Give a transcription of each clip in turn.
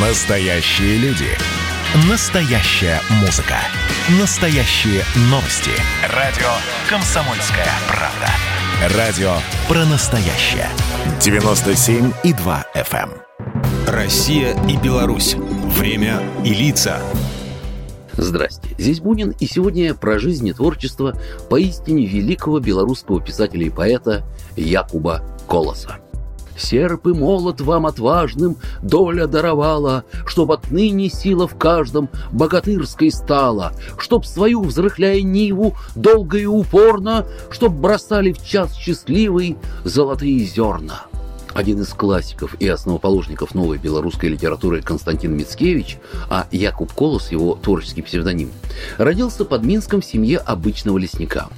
Настоящие люди. Настоящая музыка. Настоящие новости. Радио «Комсомольская правда». Радио про настоящее. 97,2 FM. эм. Россия и Беларусь. Время и лица. Здрасте, здесь Бунин, и сегодня про жизнь и творчество поистине великого белорусского писателя и поэта Якуба Колоса. Серп и молот вам отважным доля даровала, Чтоб отныне сила в каждом богатырской стала, Чтоб свою взрыхляя Ниву долго и упорно, Чтоб бросали в час счастливый золотые зерна. Один из классиков и основоположников новой белорусской литературы Константин Мицкевич, а Якуб Колос, его творческий псевдоним, родился под Минском в семье обычного лесника.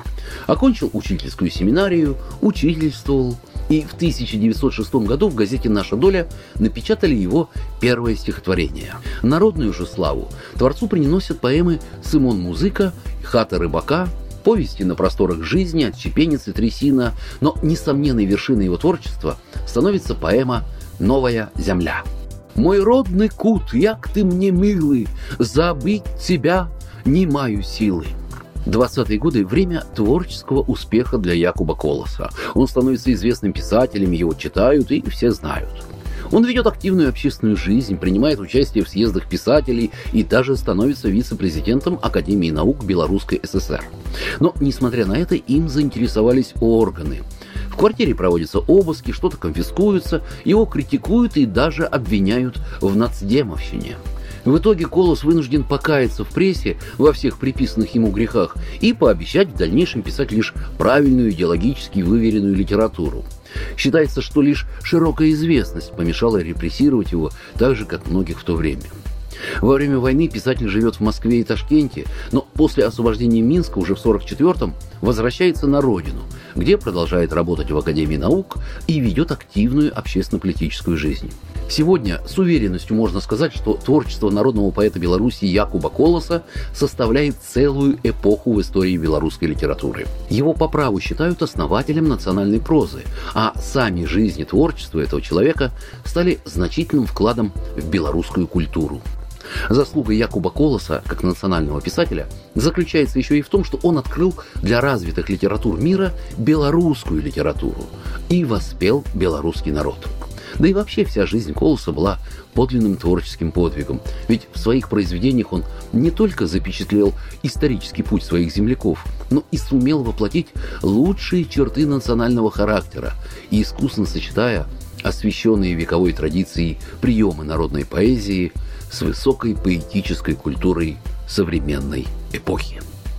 Окончил учительскую семинарию, учительствовал, и в 1906 году в газете «Наша доля» напечатали его первое стихотворение. Народную же славу творцу приносят поэмы «Сымон Музыка», «Хата рыбака», повести на просторах жизни, «Отщепенец и трясина», но несомненной вершиной его творчества становится поэма «Новая земля». «Мой родный кут, як ты мне милый, забыть тебя не маю силы». 20-е годы – время творческого успеха для Якуба Колоса. Он становится известным писателем, его читают и все знают. Он ведет активную общественную жизнь, принимает участие в съездах писателей и даже становится вице-президентом Академии наук Белорусской ССР. Но, несмотря на это, им заинтересовались органы. В квартире проводятся обыски, что-то конфискуется, его критикуют и даже обвиняют в нацдемовщине. В итоге Колос вынужден покаяться в прессе во всех приписанных ему грехах и пообещать в дальнейшем писать лишь правильную идеологически выверенную литературу. Считается, что лишь широкая известность помешала репрессировать его так же, как многих в то время. Во время войны писатель живет в Москве и Ташкенте, но после освобождения Минска уже в 1944-м возвращается на родину, где продолжает работать в Академии наук и ведет активную общественно-политическую жизнь. Сегодня с уверенностью можно сказать, что творчество народного поэта Беларуси Якуба Колоса составляет целую эпоху в истории белорусской литературы. Его по праву считают основателем национальной прозы, а сами жизни творчества этого человека стали значительным вкладом в белорусскую культуру. Заслуга Якуба Колоса, как национального писателя, заключается еще и в том, что он открыл для развитых литератур мира белорусскую литературу и воспел белорусский народ. Да и вообще вся жизнь Колоса была подлинным творческим подвигом. Ведь в своих произведениях он не только запечатлел исторический путь своих земляков, но и сумел воплотить лучшие черты национального характера и искусно сочетая освященные вековой традицией приемы народной поэзии с высокой поэтической культурой современной эпохи.